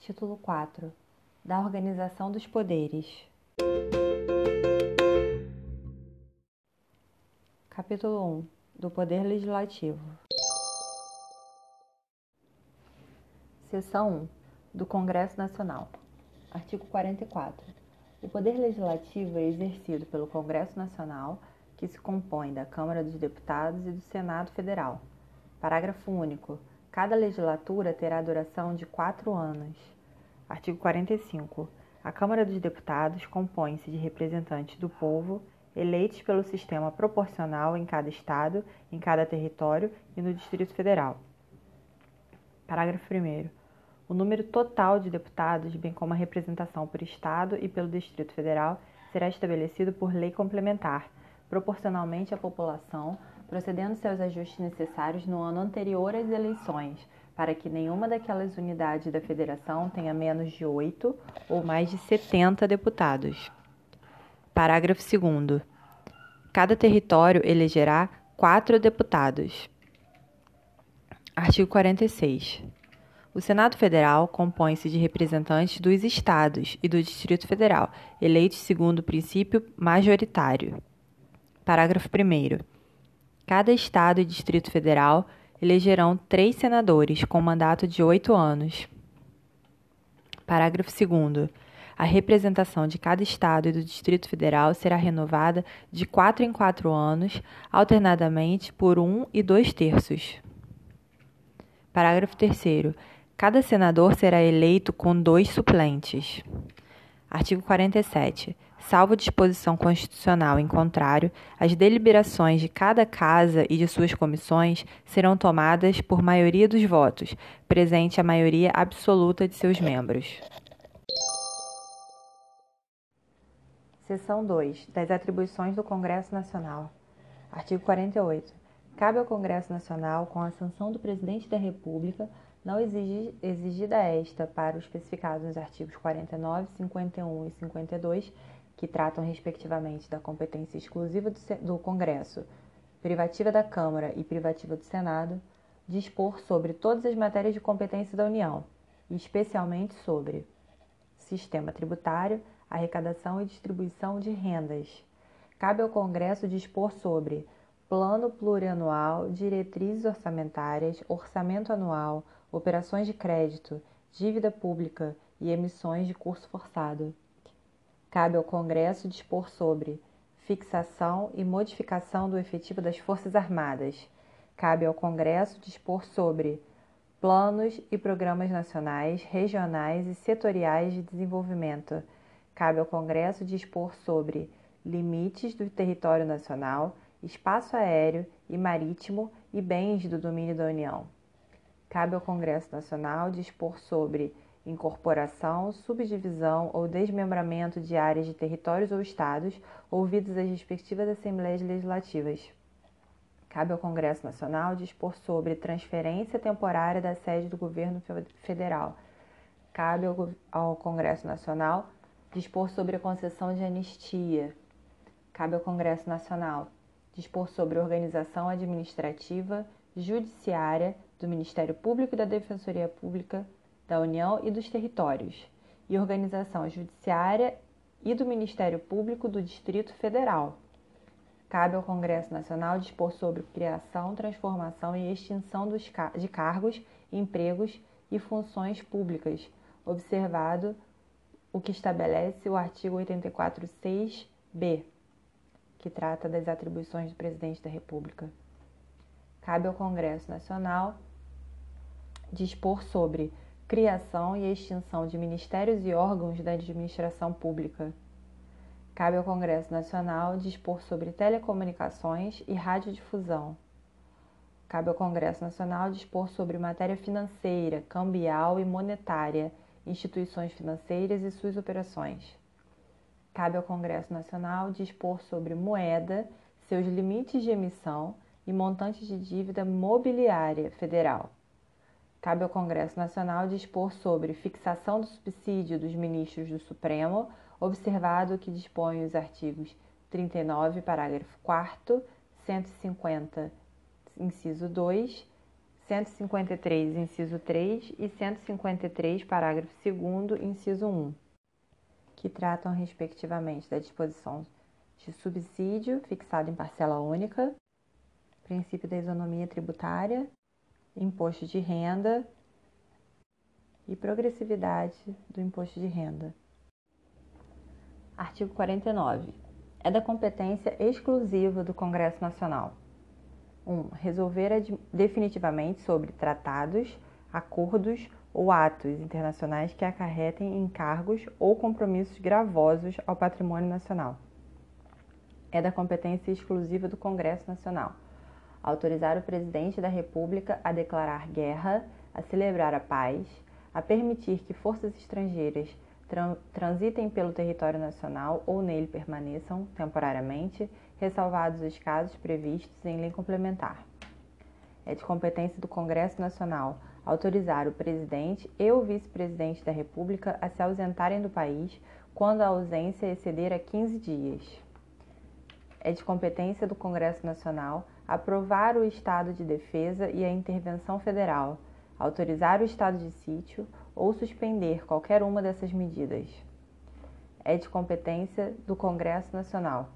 Título 4 Da Organização dos Poderes. Capítulo 1 Do Poder Legislativo. Seção 1 Do Congresso Nacional. Artigo 44. O poder legislativo é exercido pelo Congresso Nacional, que se compõe da Câmara dos Deputados e do Senado Federal. Parágrafo único. Cada legislatura terá duração de quatro anos. Artigo 45. A Câmara dos Deputados compõe-se de representantes do povo, eleitos pelo sistema proporcional em cada Estado, em cada território e no Distrito Federal. Parágrafo 1. O número total de deputados, bem como a representação por Estado e pelo Distrito Federal, será estabelecido por lei complementar, proporcionalmente à população, procedendo-se aos ajustes necessários no ano anterior às eleições, para que nenhuma daquelas unidades da federação tenha menos de 8 ou mais de 70 deputados. Parágrafo 2. Cada território elegerá quatro deputados. Artigo 46. O Senado Federal compõe-se de representantes dos estados e do Distrito Federal, eleitos segundo o princípio majoritário. Parágrafo 1. Cada Estado e Distrito Federal elegerão três senadores com mandato de oito anos. Parágrafo 2. A representação de cada Estado e do Distrito Federal será renovada de quatro em quatro anos, alternadamente por um e dois terços. Parágrafo 3. Cada senador será eleito com dois suplentes. Artigo 47 salvo disposição constitucional em contrário, as deliberações de cada casa e de suas comissões serão tomadas por maioria dos votos, presente a maioria absoluta de seus membros. Seção 2. Das atribuições do Congresso Nacional. Artigo 48. Cabe ao Congresso Nacional, com a sanção do Presidente da República, não exigida esta para os especificados nos artigos 49, 51 e 52, que tratam respectivamente da competência exclusiva do Congresso, privativa da Câmara e privativa do Senado, dispor sobre todas as matérias de competência da União, especialmente sobre sistema tributário, arrecadação e distribuição de rendas. Cabe ao Congresso dispor sobre plano plurianual, diretrizes orçamentárias, orçamento anual, operações de crédito, dívida pública e emissões de curso forçado. Cabe ao Congresso dispor sobre fixação e modificação do efetivo das Forças Armadas. Cabe ao Congresso dispor sobre planos e programas nacionais, regionais e setoriais de desenvolvimento. Cabe ao Congresso dispor sobre limites do território nacional, espaço aéreo e marítimo e bens do domínio da União. Cabe ao Congresso Nacional dispor sobre incorporação, subdivisão ou desmembramento de áreas de territórios ou estados, ouvidos as respectivas Assembleias Legislativas. Cabe ao Congresso Nacional dispor sobre transferência temporária da sede do governo federal. Cabe ao, Congresso Nacional dispor sobre a concessão de anistia. Cabe ao Congresso Nacional dispor sobre organização administrativa, judiciária do Ministério Público e da Defensoria Pública da União e dos Territórios, e organização judiciária e do Ministério Público do Distrito Federal. Cabe ao Congresso Nacional dispor sobre criação, transformação e extinção de cargos, empregos e funções públicas, observado o que estabelece o artigo 84.6b, que trata das atribuições do Presidente da República. Cabe ao Congresso Nacional dispor sobre criação e extinção de ministérios e órgãos da administração pública. Cabe ao Congresso Nacional dispor sobre telecomunicações e radiodifusão. Cabe ao Congresso Nacional dispor sobre matéria financeira, cambial e monetária, instituições financeiras e suas operações. Cabe ao Congresso Nacional dispor sobre moeda, seus limites de emissão e montantes de dívida mobiliária federal. Cabe ao Congresso Nacional dispor sobre fixação do subsídio dos ministros do Supremo, observado que dispõe os artigos 39, parágrafo 4, 150, inciso 2, 153, inciso 3 e 153, parágrafo 2 inciso 1, que tratam respectivamente da disposição de subsídio fixado em parcela única, princípio da isonomia tributária, imposto de renda e progressividade do imposto de renda. Artigo 49. É da competência exclusiva do Congresso Nacional 1. Resolver definitivamente sobre tratados, acordos ou atos internacionais que acarretem encargos ou compromissos gravosos ao patrimônio nacional. É da competência exclusiva do Congresso Nacional autorizar o presidente da República a declarar guerra, a celebrar a paz, a permitir que forças estrangeiras transitem pelo território nacional ou nele permaneçam temporariamente, ressalvados os casos previstos em lei complementar. É de competência do Congresso Nacional autorizar o presidente e o vice-presidente da República a se ausentarem do país quando a ausência exceder a 15 dias. É de competência do Congresso Nacional aprovar o estado de defesa e a intervenção federal, autorizar o estado de sítio ou suspender qualquer uma dessas medidas. É de competência do Congresso Nacional.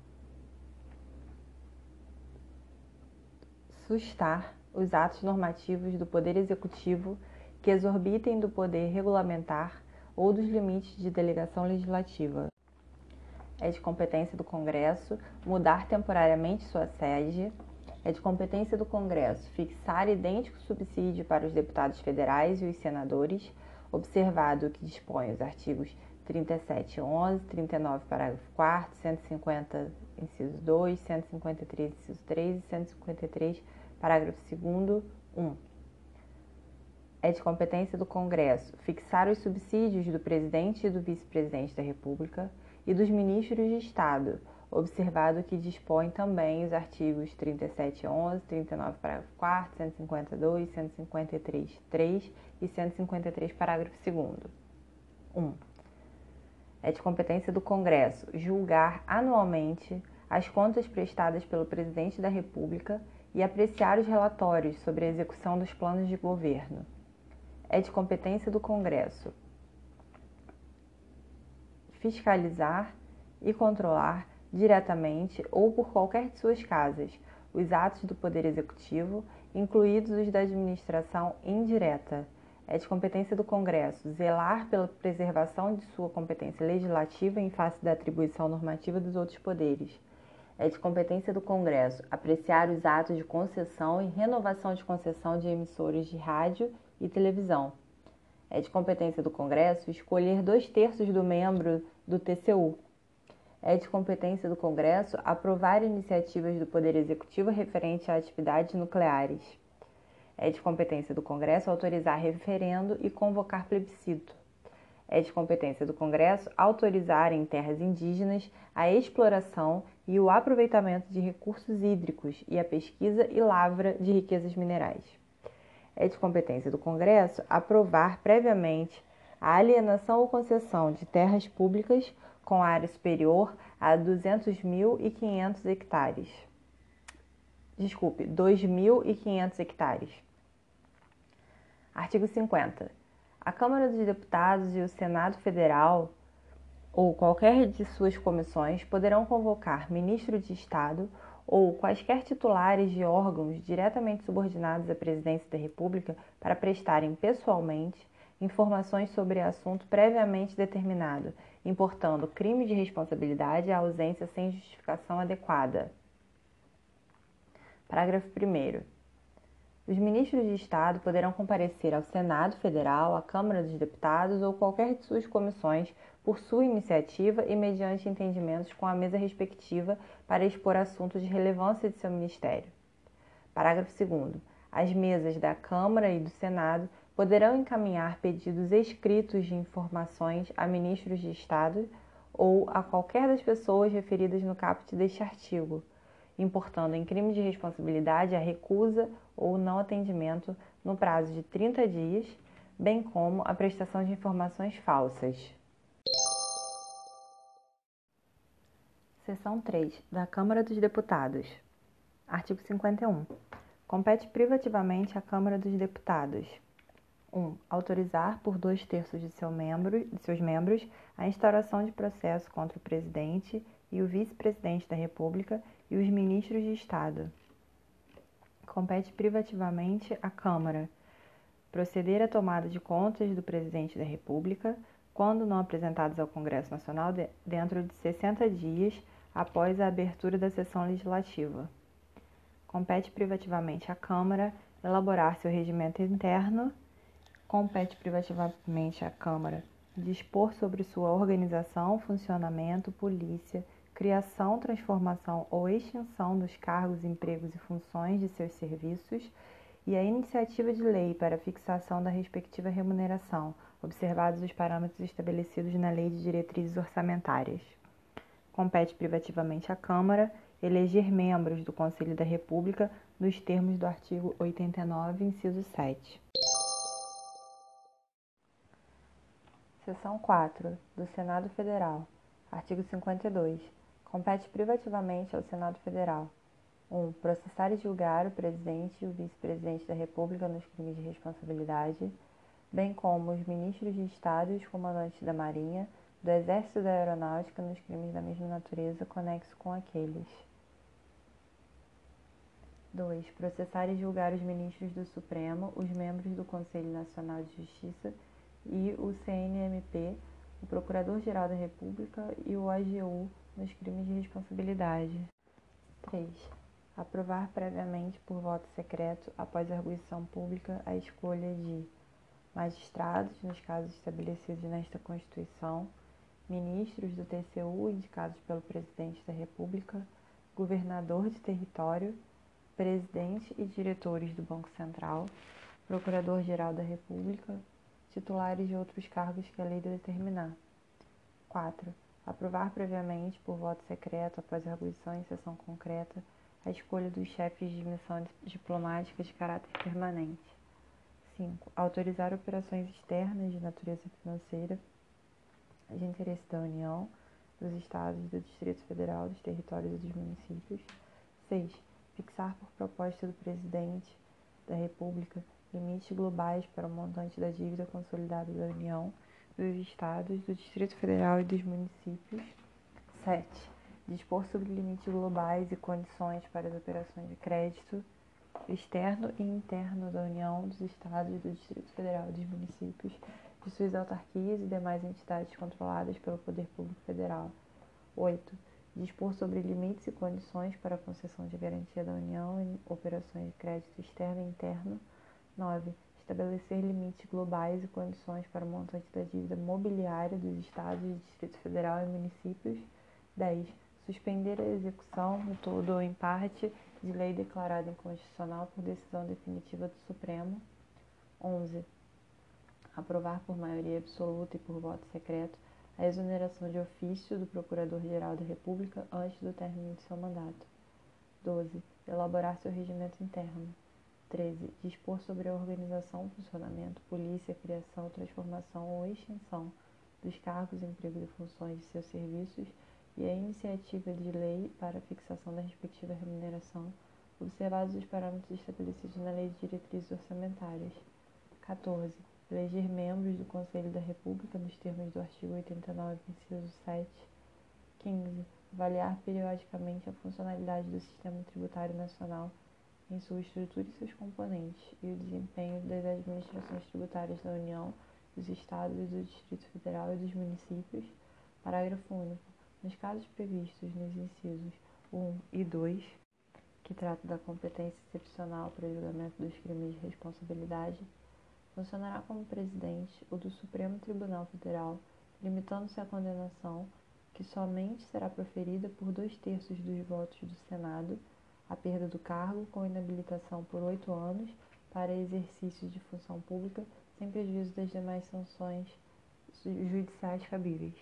Sustar os atos normativos do Poder Executivo que exorbitem do poder regulamentar ou dos limites de delegação legislativa. É de competência do Congresso mudar temporariamente sua sede é de competência do Congresso fixar idêntico subsídio para os deputados federais e os senadores, observado o que dispõe os artigos 37, 11, 39, parágrafo 4, 150, inciso 2, 153, inciso 3 e 153, parágrafo 2, 1. É de competência do Congresso fixar os subsídios do presidente e do vice-presidente da República e dos ministros de Estado, observado que dispõe também os artigos 37.11, 39, parágrafo 4, 152, 153, 3 e 153, parágrafo 2 1. É de competência do Congresso julgar anualmente as contas prestadas pelo Presidente da República e apreciar os relatórios sobre a execução dos planos de governo. É de competência do Congresso fiscalizar e controlar diretamente ou por qualquer de suas casas, os atos do Poder Executivo, incluídos os da administração indireta. É de competência do Congresso zelar pela preservação de sua competência legislativa em face da atribuição normativa dos outros poderes. É de competência do Congresso apreciar os atos de concessão e renovação de concessão de emissores de rádio e televisão. É de competência do Congresso escolher dois terços do membro do TCU, é de competência do Congresso aprovar iniciativas do Poder Executivo referente a atividades nucleares. É de competência do Congresso autorizar referendo e convocar plebiscito. É de competência do Congresso autorizar em terras indígenas a exploração e o aproveitamento de recursos hídricos e a pesquisa e lavra de riquezas minerais. É de competência do Congresso aprovar previamente a alienação ou concessão de terras públicas com área superior a 200.500 hectares. Desculpe, 2.500 hectares. Artigo 50. A Câmara dos Deputados e o Senado Federal ou qualquer de suas comissões poderão convocar ministro de Estado ou quaisquer titulares de órgãos diretamente subordinados à Presidência da República para prestarem pessoalmente informações sobre assunto previamente determinado, importando crime de responsabilidade à ausência sem justificação adequada. Parágrafo 1. Os ministros de Estado poderão comparecer ao Senado Federal, à Câmara dos Deputados ou qualquer de suas comissões por sua iniciativa e mediante entendimentos com a mesa respectiva para expor assuntos de relevância de seu ministério. Parágrafo 2. As mesas da Câmara e do Senado poderão encaminhar pedidos escritos de informações a ministros de Estado ou a qualquer das pessoas referidas no caput deste artigo, importando em crime de responsabilidade a recusa ou não atendimento no prazo de 30 dias, bem como a prestação de informações falsas. Seção 3 da Câmara dos Deputados. Artigo 51. Compete privativamente à Câmara dos Deputados. 1. Um, autorizar por dois terços de, seu membro, de seus membros a instauração de processo contra o presidente e o vice-presidente da República e os ministros de Estado. Compete privativamente à Câmara proceder à tomada de contas do presidente da República, quando não apresentados ao Congresso Nacional, dentro de 60 dias após a abertura da sessão legislativa. Compete privativamente à Câmara elaborar seu regimento interno. Compete privativamente à Câmara dispor sobre sua organização, funcionamento, polícia, criação, transformação ou extinção dos cargos, empregos e funções de seus serviços e a iniciativa de lei para fixação da respectiva remuneração, observados os parâmetros estabelecidos na Lei de Diretrizes Orçamentárias. Compete privativamente à Câmara eleger membros do Conselho da República nos termos do artigo 89, inciso 7. Seção 4. Do Senado Federal. Artigo 52. Compete privativamente ao Senado Federal 1. Um, processar e julgar o presidente e o vice-presidente da República nos crimes de responsabilidade, bem como os ministros de Estado e os comandantes da Marinha, do Exército e da Aeronáutica nos crimes da mesma natureza conexo com aqueles. 2. Processar e julgar os ministros do Supremo, os membros do Conselho Nacional de Justiça e o CNMP, o Procurador-Geral da República e o AGU nos crimes de responsabilidade. 3. Aprovar previamente por voto secreto, após arguição pública, a escolha de magistrados, nos casos estabelecidos nesta Constituição, ministros do TCU indicados pelo Presidente da República, governador de território, presidente e diretores do Banco Central, procurador-geral da República, titulares de outros cargos que a lei determinar. 4. Aprovar previamente, por voto secreto, após arguição em sessão concreta, a escolha dos chefes de missão diplomática de caráter permanente. 5. Autorizar operações externas de natureza financeira de interesse da União, dos Estados, do Distrito Federal, dos territórios e dos municípios. 6. Fixar por proposta do Presidente da República limites globais para o montante da dívida consolidada da União, dos Estados, do Distrito Federal e dos municípios. 7. Dispor sobre limites globais e condições para as operações de crédito externo e interno da União, dos Estados, do Distrito Federal e dos municípios, de suas autarquias e demais entidades controladas pelo Poder Público Federal. 8. Dispor sobre limites e condições para a concessão de garantia da União em operações de crédito externo e interno. 9. Estabelecer limites globais e condições para o montante da dívida mobiliária dos Estados, Distrito Federal e municípios. 10. Suspender a execução, no todo ou em parte, de lei declarada inconstitucional por decisão definitiva do Supremo. 11 aprovar por maioria absoluta e por voto secreto a exoneração de ofício do Procurador-Geral da República antes do término de seu mandato. 12. Elaborar seu regimento interno. 13. Dispor sobre a organização, funcionamento, polícia, criação, transformação ou extinção dos cargos, empregos e funções de seus serviços e a iniciativa de lei para fixação da respectiva remuneração, observados os parâmetros estabelecidos na Lei de Diretrizes Orçamentárias. 14 eleger membros do Conselho da República nos termos do artigo 89, inciso 7. 15. Avaliar periodicamente a funcionalidade do sistema tributário nacional em sua estrutura e seus componentes e o desempenho das administrações tributárias da União, dos Estados do Distrito Federal e dos municípios. Parágrafo único. Nos casos previstos nos incisos 1 e 2, que tratam da competência excepcional para o julgamento dos crimes de responsabilidade, funcionará como presidente o do Supremo Tribunal Federal, limitando-se à condenação, que somente será proferida por dois terços dos votos do Senado, a perda do cargo com inabilitação por oito anos para exercício de função pública, sem prejuízo das demais sanções judiciais cabíveis.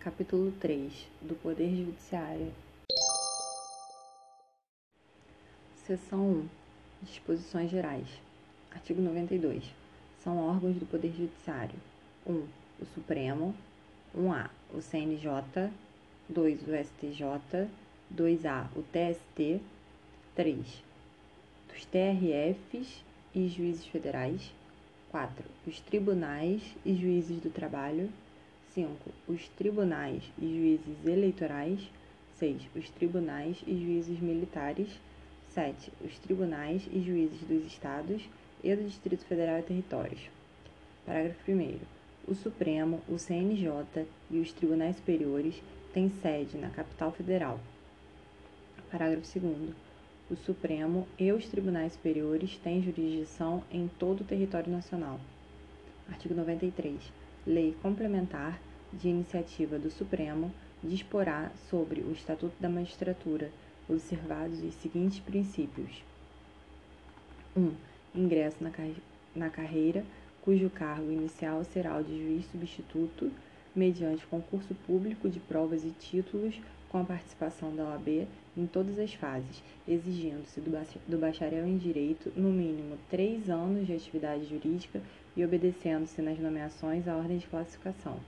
Capítulo 3 do Poder Judiciário Seção 1. Disposições gerais. Artigo 92. São órgãos do Poder Judiciário: 1. O Supremo. 1A. O CNJ. 2. O STJ. 2A. O TST. 3. Dos TRFs e juízes federais. 4. Os tribunais e juízes do trabalho. 5. Os tribunais e juízes eleitorais. 6. Os tribunais e juízes militares. 7. Os tribunais e juízes dos estados e do Distrito Federal e Territórios. Parágrafo 1. O Supremo, o CNJ e os tribunais superiores têm sede na capital federal. Parágrafo 2. O Supremo e os tribunais superiores têm jurisdição em todo o território nacional. Artigo 93. Lei complementar de iniciativa do Supremo disporá sobre o Estatuto da Magistratura, observados os seguintes princípios: 1. Um, ingresso na, car na carreira, cujo cargo inicial será o de juiz substituto, mediante concurso público de provas e títulos, com a participação da OAB em todas as fases, exigindo-se do bacharel em Direito, no mínimo, três anos de atividade jurídica e obedecendo-se nas nomeações à ordem de classificação.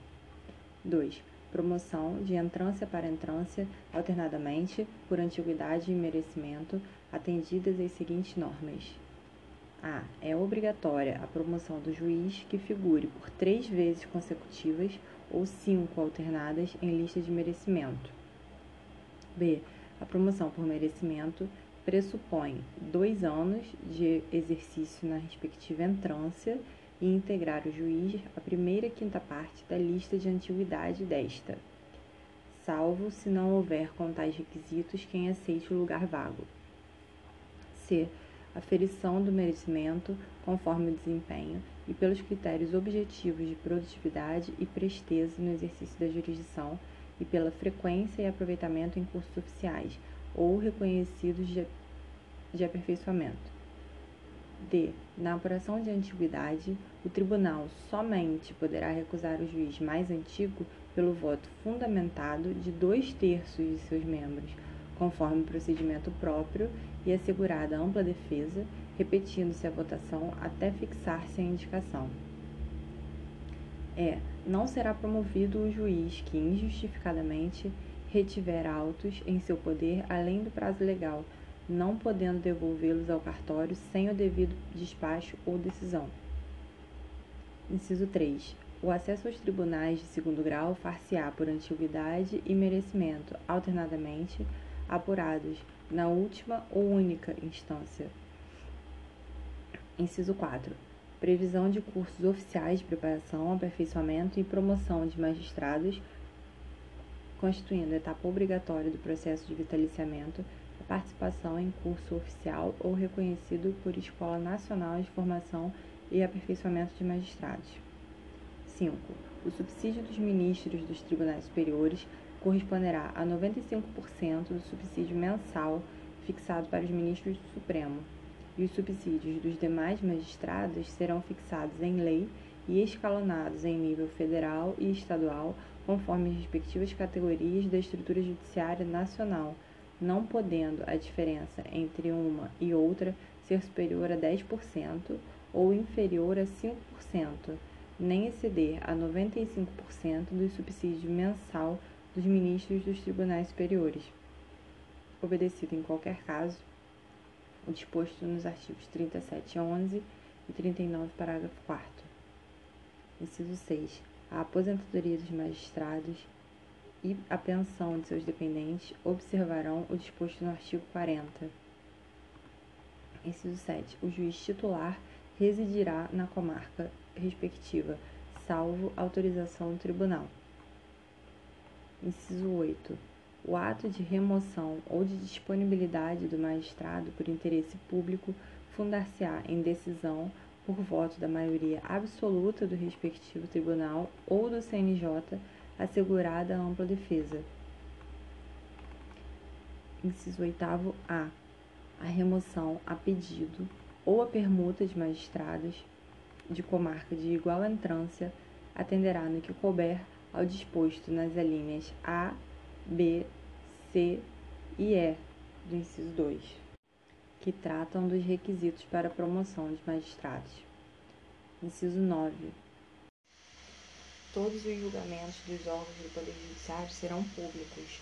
2. Promoção de entrância para entrância, alternadamente, por antiguidade e merecimento, atendidas as seguintes normas. A. É obrigatória a promoção do juiz que figure por três vezes consecutivas ou cinco alternadas em lista de merecimento. B. A promoção por merecimento pressupõe dois anos de exercício na respectiva entrância e integrar o juiz a primeira quinta parte da lista de antiguidade desta, salvo se não houver com tais requisitos quem aceite o lugar vago. C. Aferição do merecimento conforme o desempenho e pelos critérios objetivos de produtividade e presteza no exercício da jurisdição e pela frequência e aproveitamento em cursos oficiais ou reconhecidos de, de aperfeiçoamento. D. Na apuração de antiguidade, o tribunal somente poderá recusar o juiz mais antigo pelo voto fundamentado de dois terços de seus membros, conforme procedimento próprio e assegurada ampla defesa, repetindo-se a votação até fixar-se a indicação. É, não será promovido o juiz que injustificadamente retiver autos em seu poder além do prazo legal, não podendo devolvê-los ao cartório sem o devido despacho ou decisão. Inciso 3. O acesso aos tribunais de segundo grau far-se-á por antiguidade e merecimento, alternadamente, apurados na última ou única instância. Inciso 4 previsão de cursos oficiais de preparação, aperfeiçoamento e promoção de magistrados, constituindo etapa obrigatória do processo de vitaliciamento, a participação em curso oficial ou reconhecido por Escola Nacional de Formação e Aperfeiçoamento de Magistrados. 5. O subsídio dos ministros dos tribunais superiores corresponderá a 95% do subsídio mensal fixado para os ministros do Supremo. E os subsídios dos demais magistrados serão fixados em lei e escalonados em nível federal e estadual, conforme as respectivas categorias da estrutura judiciária nacional, não podendo a diferença entre uma e outra ser superior a 10% ou inferior a 5%, nem exceder a 95% do subsídio mensal dos ministros dos tribunais superiores. Obedecido em qualquer caso o disposto nos artigos 37 11 e 39, parágrafo 4 Inciso 6. A aposentadoria dos magistrados e a pensão de seus dependentes observarão o disposto no artigo 40. Inciso 7. O juiz titular residirá na comarca respectiva, salvo autorização do tribunal. Inciso 8 o ato de remoção ou de disponibilidade do magistrado por interesse público fundar-se-á em decisão por voto da maioria absoluta do respectivo tribunal ou do CNJ, assegurada a ampla defesa. Inciso 8 A. A remoção a pedido ou a permuta de magistrados de comarca de igual entrância atenderá no que couber ao disposto nas alíneas A, B, C e E do inciso 2, que tratam dos requisitos para a promoção de magistrados. Inciso 9. todos os julgamentos dos órgãos do Poder Judiciário serão públicos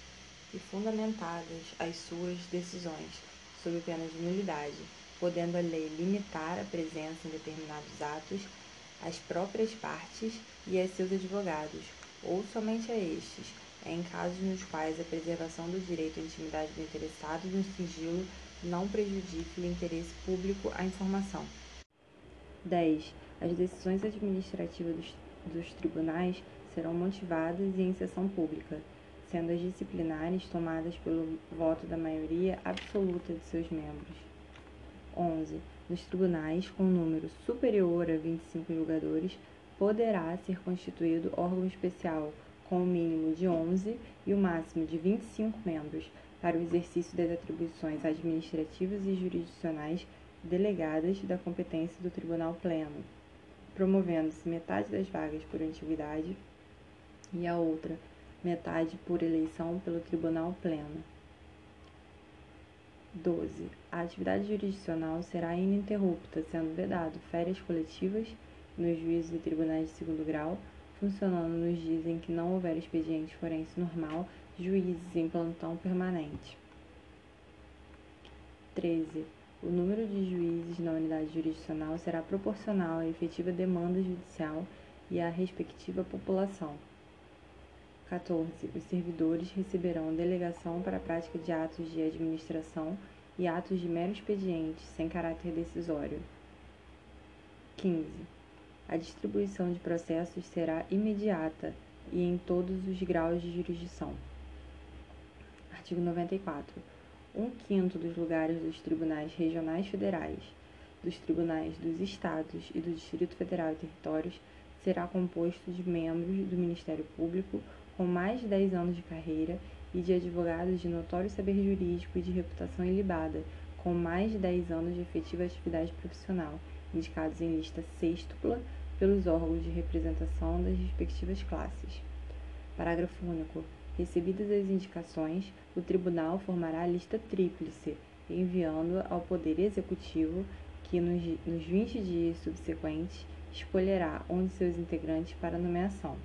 e fundamentadas as suas decisões, sob pena de nulidade, podendo a lei limitar a presença em determinados atos às próprias partes e a seus advogados, ou somente a estes, em casos nos quais a preservação do direito à intimidade do interessado no sigilo não prejudique o interesse público à informação. 10. As decisões administrativas dos, dos tribunais serão motivadas e em sessão pública, sendo as disciplinares tomadas pelo voto da maioria absoluta de seus membros. 11. Nos tribunais com número superior a 25 julgadores, poderá ser constituído órgão especial com o mínimo de 11 e o máximo de 25 membros para o exercício das atribuições administrativas e jurisdicionais delegadas da competência do Tribunal Pleno, promovendo-se metade das vagas por antiguidade e a outra metade por eleição pelo Tribunal Pleno. 12. A atividade jurisdicional será ininterrupta, sendo vedado férias coletivas nos juízes e tribunais de segundo grau, funcionando nos dias em que não houver expediente forense normal, juízes em plantão permanente. 13. O número de juízes na unidade jurisdicional será proporcional à efetiva demanda judicial e à respectiva população. 14. Os servidores receberão delegação para a prática de atos de administração e atos de mero expediente, sem caráter decisório. 15. A distribuição de processos será imediata e em todos os graus de jurisdição. Artigo 94. Um quinto dos lugares dos tribunais regionais federais, dos tribunais dos estados e do Distrito Federal e Territórios será composto de membros do Ministério Público com mais de 10 anos de carreira e de advogados de notório saber jurídico e de reputação ilibada, com mais de 10 anos de efetiva atividade profissional, indicados em lista sextupla pelos órgãos de representação das respectivas classes. Parágrafo único. Recebidas as indicações, o Tribunal formará a lista tríplice, enviando-a ao Poder Executivo, que nos, nos 20 dias subsequentes escolherá um de seus integrantes para nomeação.